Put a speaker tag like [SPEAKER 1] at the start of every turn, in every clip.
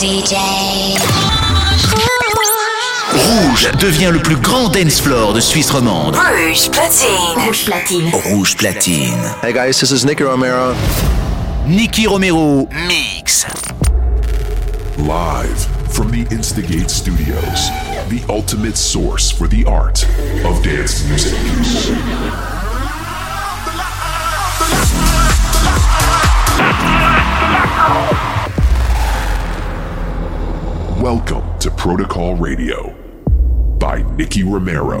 [SPEAKER 1] DJ.
[SPEAKER 2] Rouge devient le plus grand dance floor de Suisse romande.
[SPEAKER 1] Rouge platine. Rouge platine.
[SPEAKER 2] Rouge platine.
[SPEAKER 3] Hey guys, this is Nicky Romero.
[SPEAKER 2] Nicky Romero Mix.
[SPEAKER 4] Live from the Instigate Studios, the ultimate source for the art of dance music. Welcome to Protocol Radio by Nicky Romero.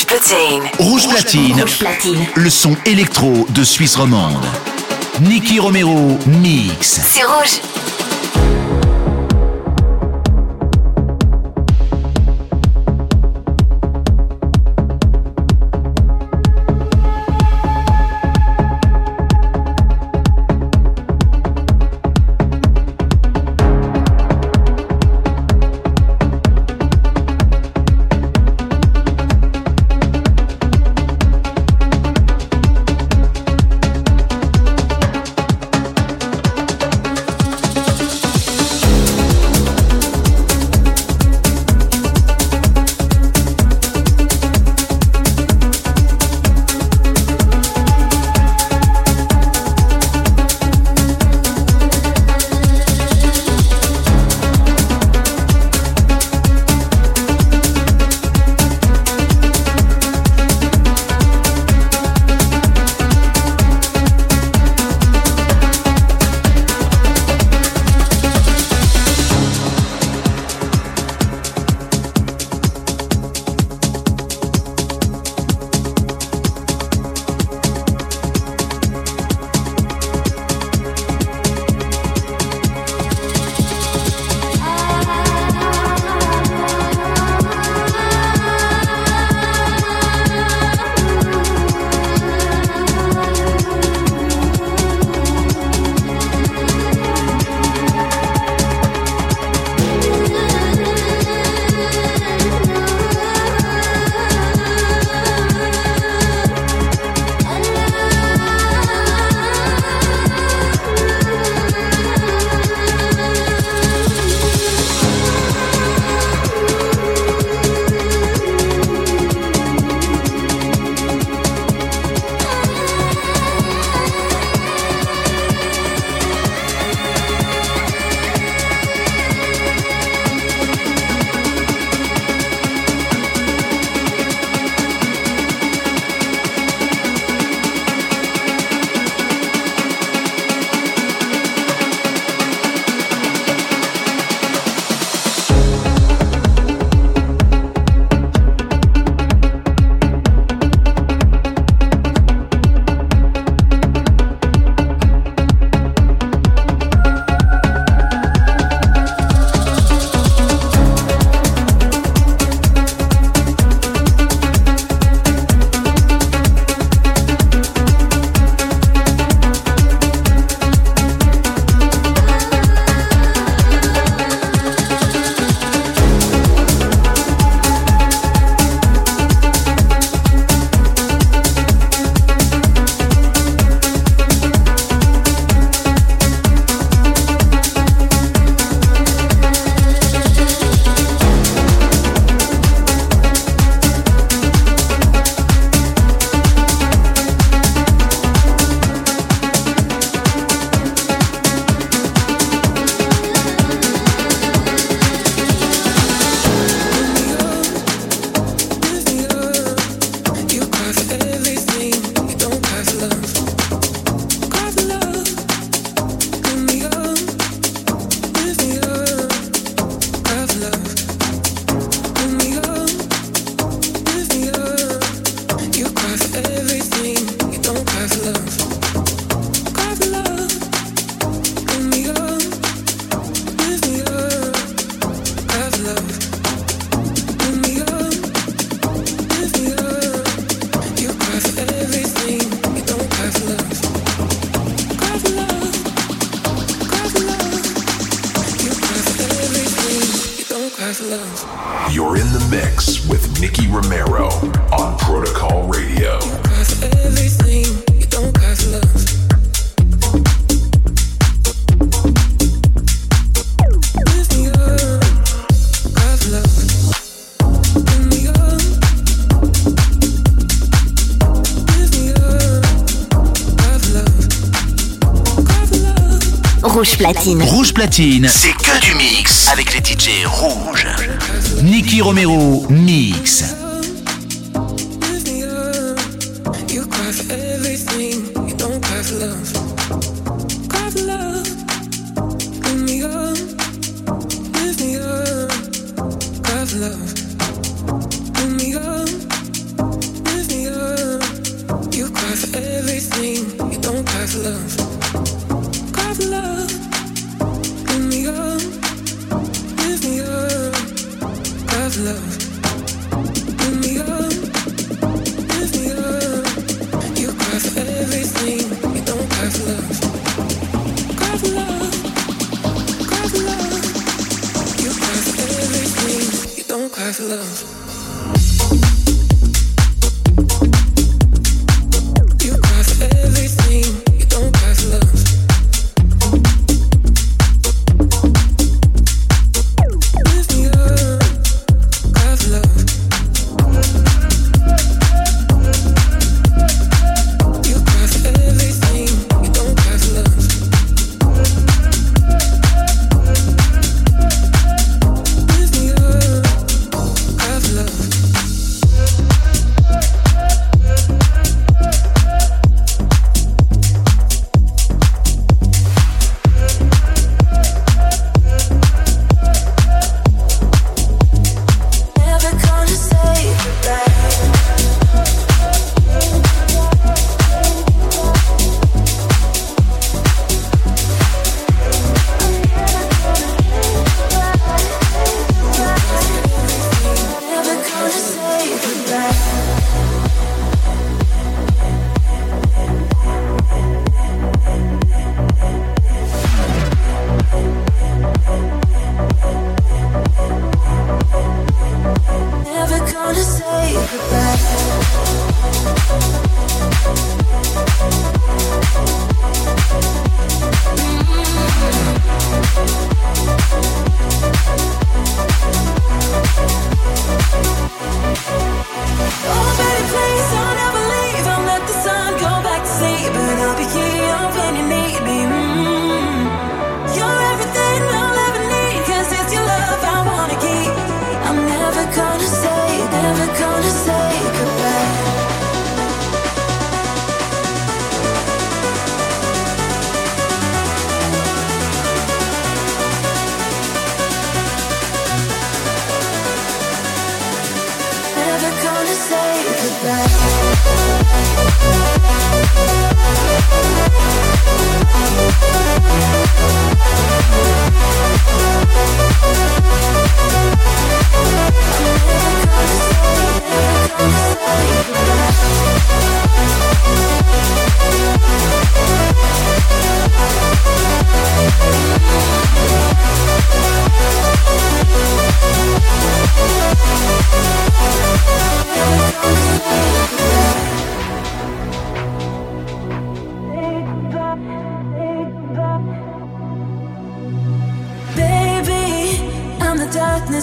[SPEAKER 5] Rouge Platine.
[SPEAKER 2] Rouge Platine.
[SPEAKER 5] Rouge Platine.
[SPEAKER 2] Le son électro de Suisse romande. Nicky Romero mix.
[SPEAKER 5] C'est rouge.
[SPEAKER 2] Rouge Platine. c'est que du mix avec les DJ rouges. Nicky Romero mix.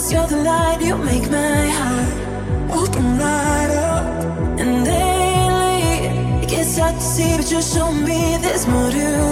[SPEAKER 4] Cause
[SPEAKER 6] you're the light, you make my heart open right up. And daily, it gets hard to see, but you show me there's more to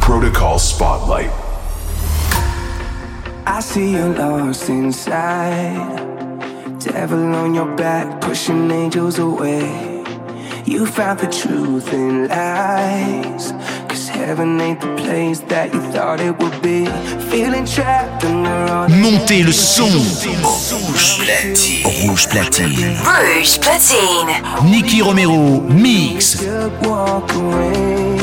[SPEAKER 6] Protocol Spotlight. Found the truth in lies. Cause heaven ain't the place that you thought it would be. Feeling trapped under Montez le son. Rouge platine.
[SPEAKER 1] Rouge platine.
[SPEAKER 2] Rouge platine.
[SPEAKER 7] Nicky Romero,
[SPEAKER 1] mix. Walk away.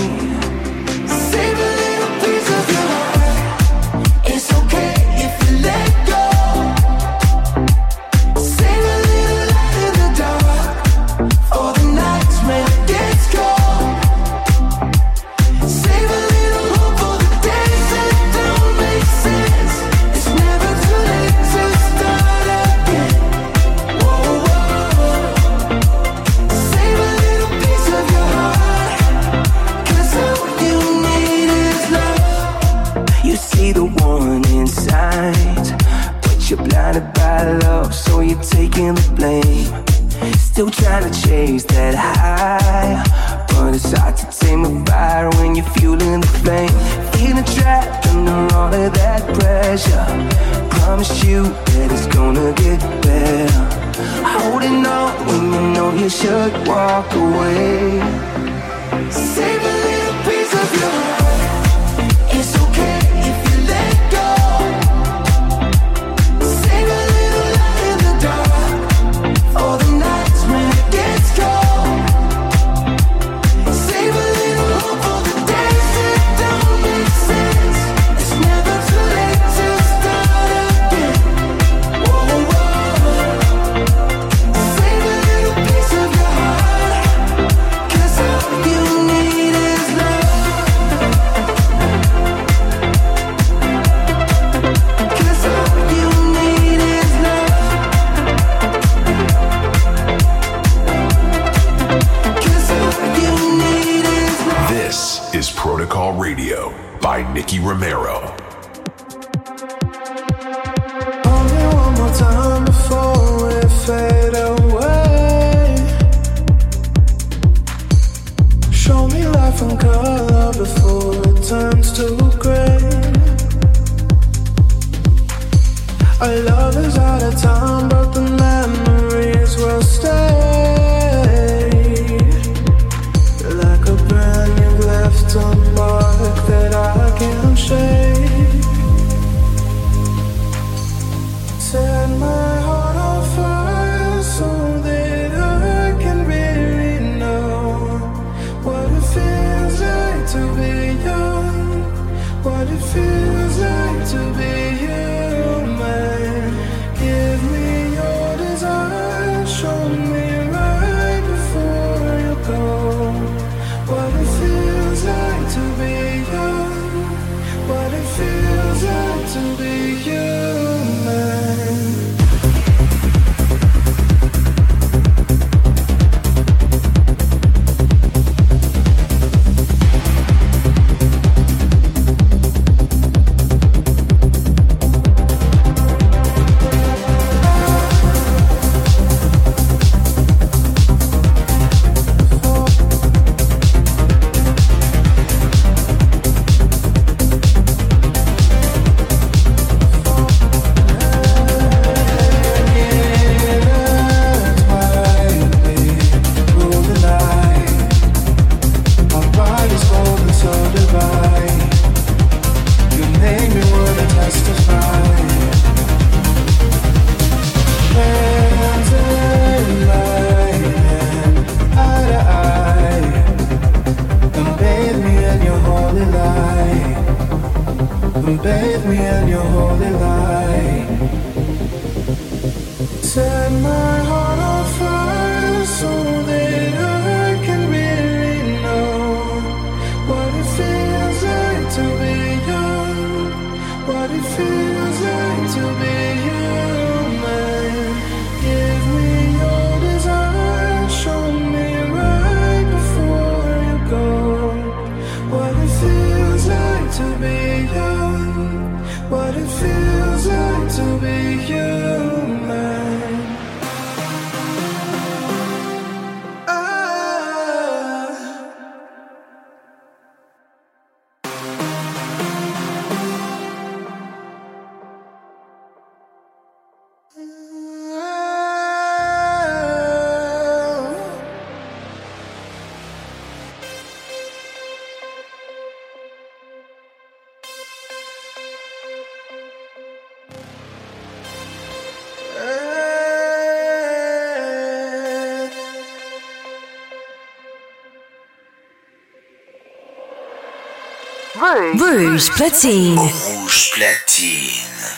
[SPEAKER 1] Rouge
[SPEAKER 6] Platine. Rouge Platine.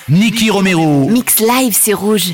[SPEAKER 6] Niki Romero. Mix live, c'est rouge.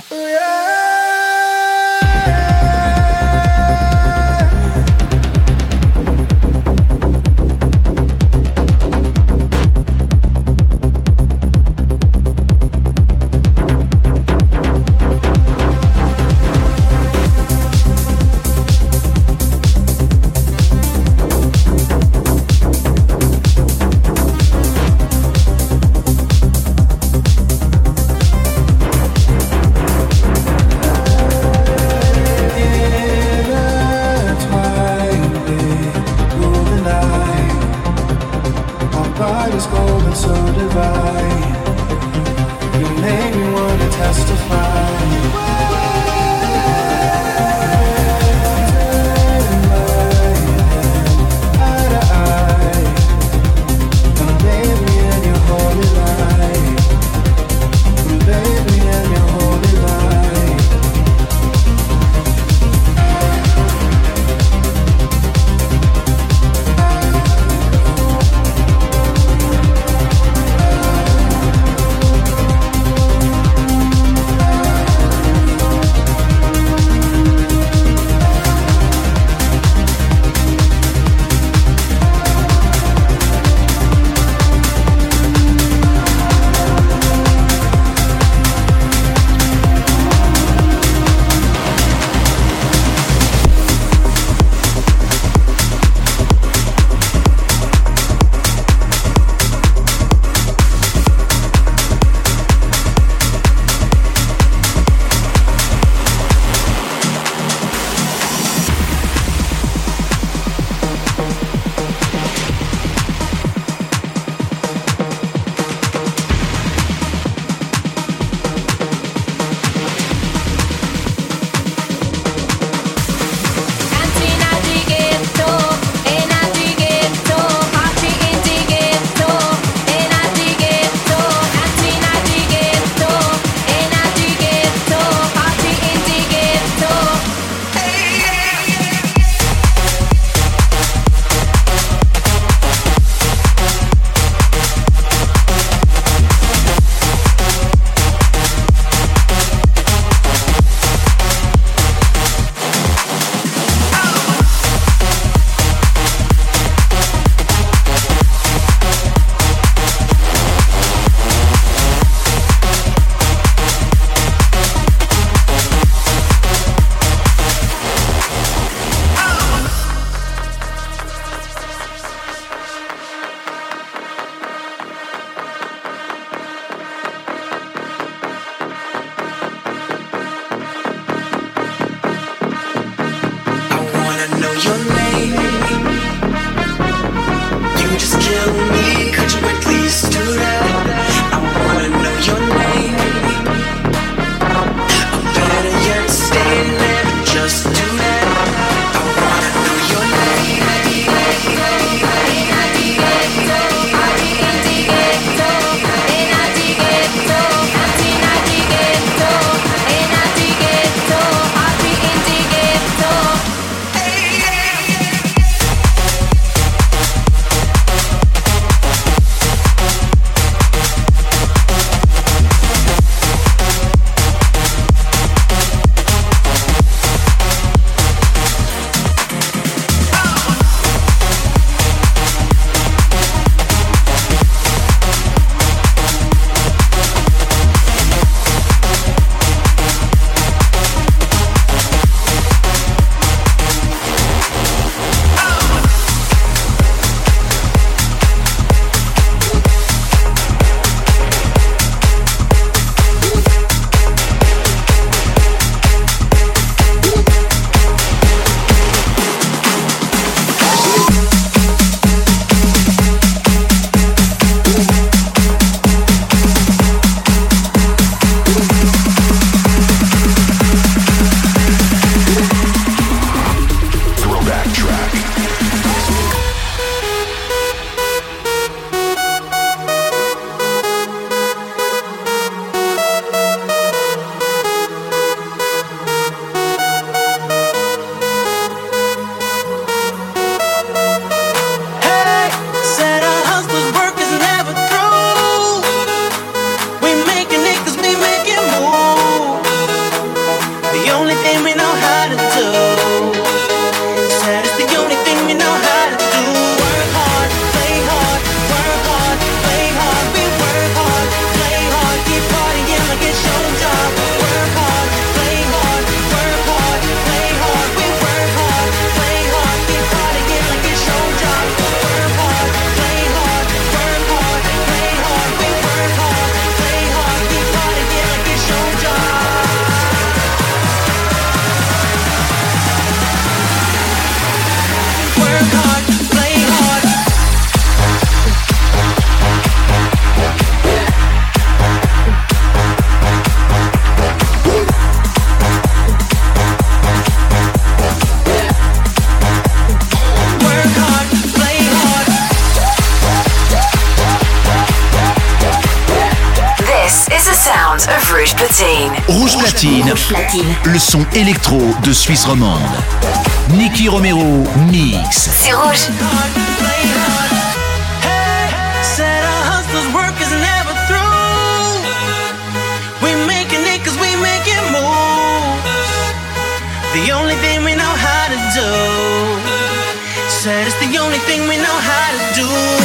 [SPEAKER 6] Rouge Platine.
[SPEAKER 8] Rouge Platine.
[SPEAKER 2] Rouge Platine. Le son électro de Suisse romande. Nicky Romero mix.
[SPEAKER 8] C'est rouge.
[SPEAKER 7] The only thing we know how to do. Said it's the only thing we know how to do.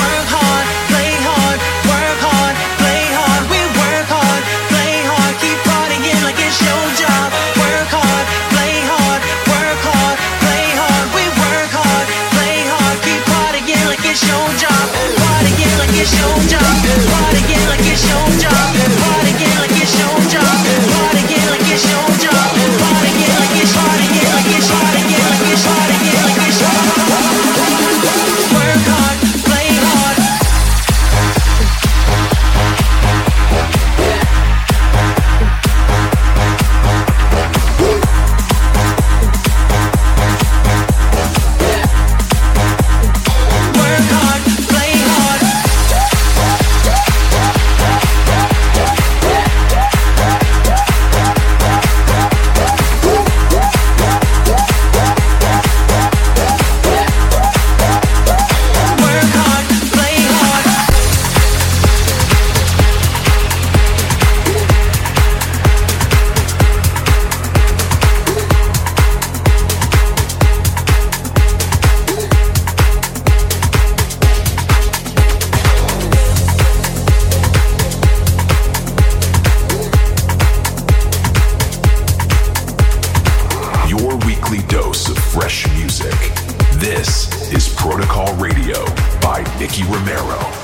[SPEAKER 9] show. This is Protocol Radio by Nicky Romero.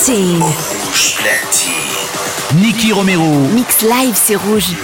[SPEAKER 2] Platine. Rouge platine. Nicky Romero. Mix
[SPEAKER 1] live, c'est rouge.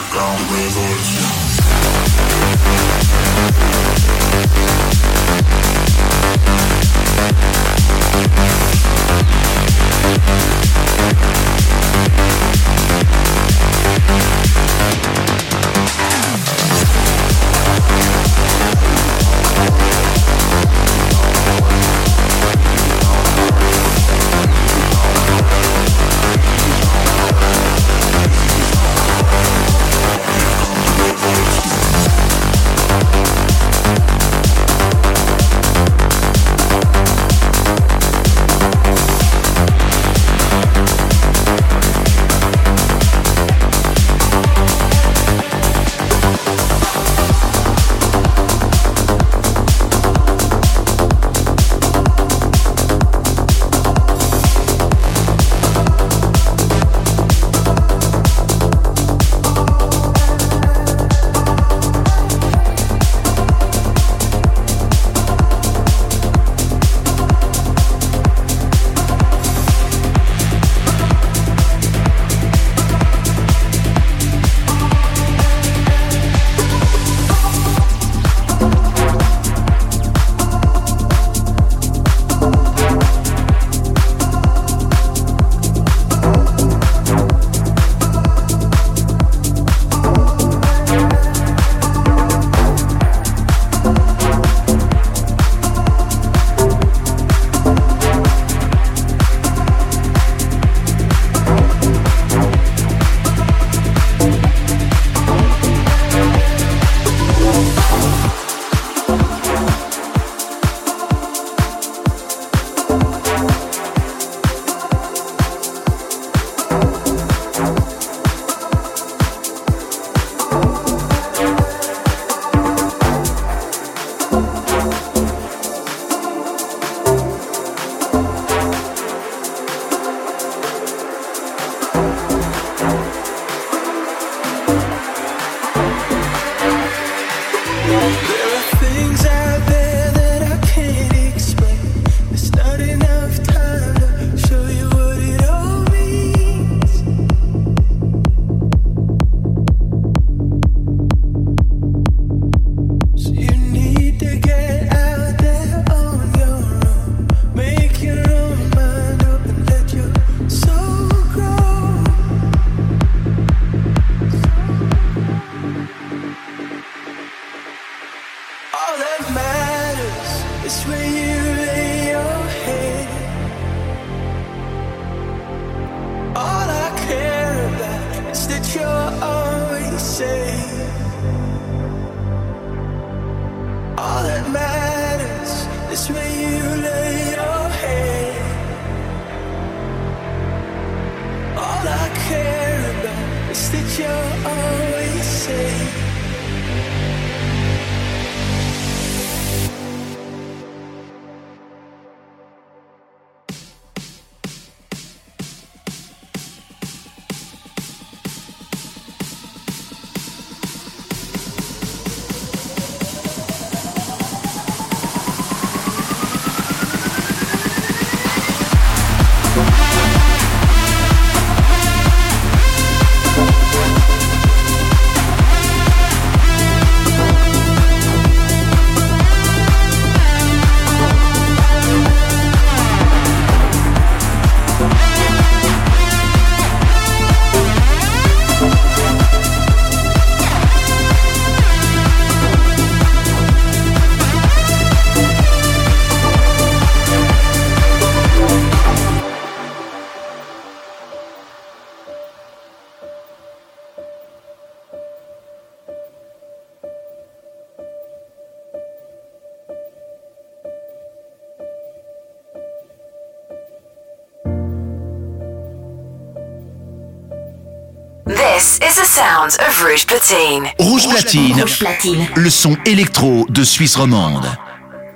[SPEAKER 8] Sounds of Rouge Platine.
[SPEAKER 2] Rouge Platine.
[SPEAKER 8] Rouge Platine.
[SPEAKER 2] Le son électro de Suisse romande.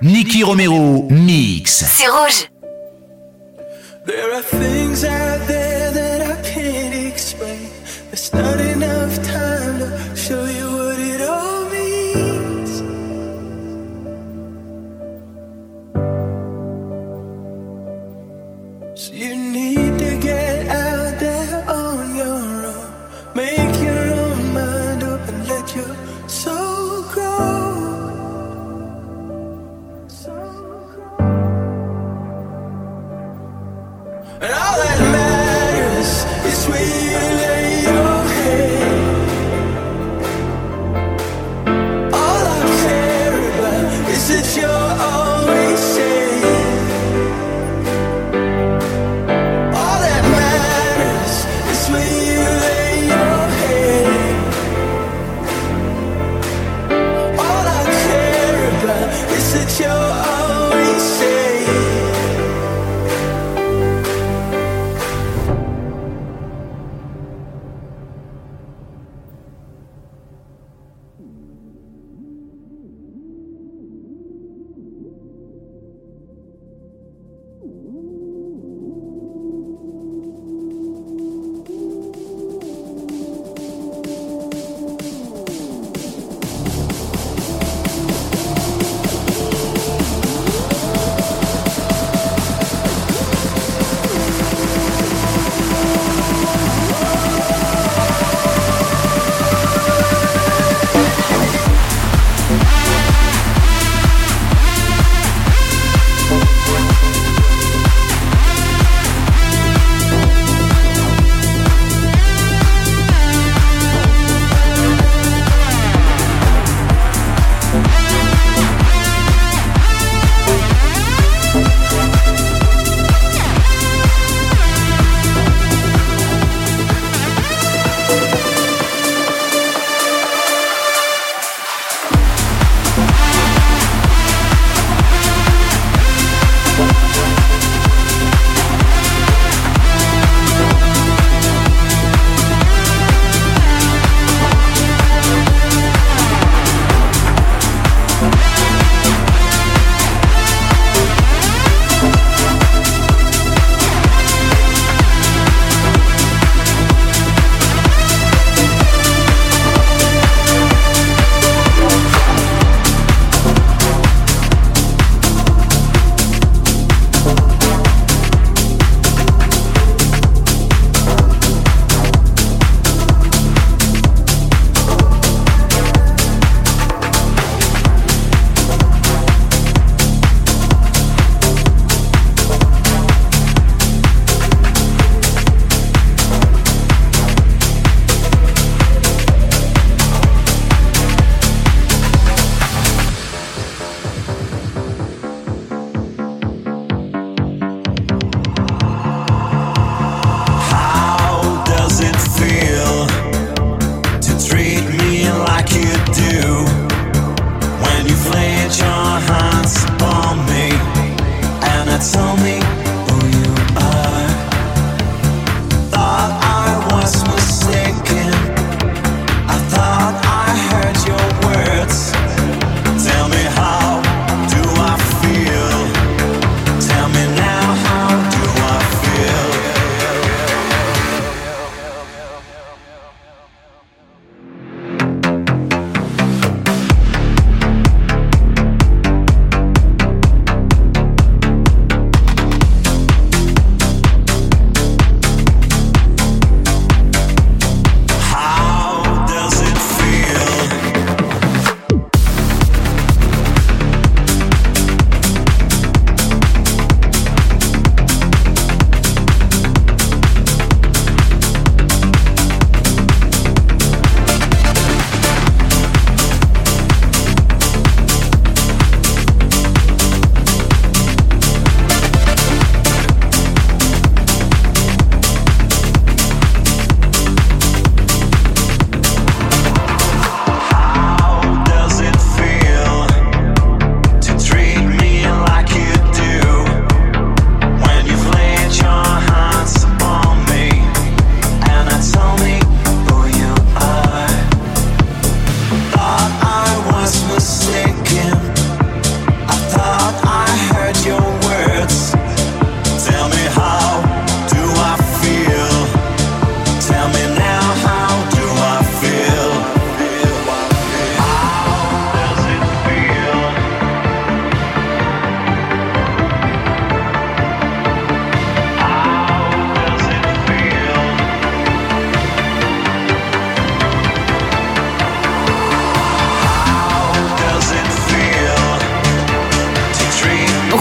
[SPEAKER 2] Nicky Romero mix.
[SPEAKER 8] C'est rouge.
[SPEAKER 1] There are things out there that I can't explain. There's not enough time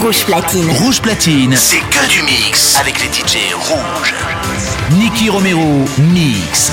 [SPEAKER 10] Rouge Platine. Rouge Platine, c'est que du mix avec les DJ rouges. Nicky Romero, mix.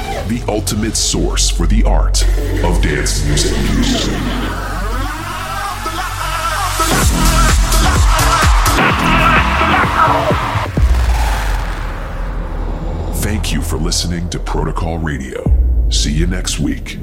[SPEAKER 9] the ultimate source for the art of dance music. Thank you for listening to Protocol Radio. See you next week.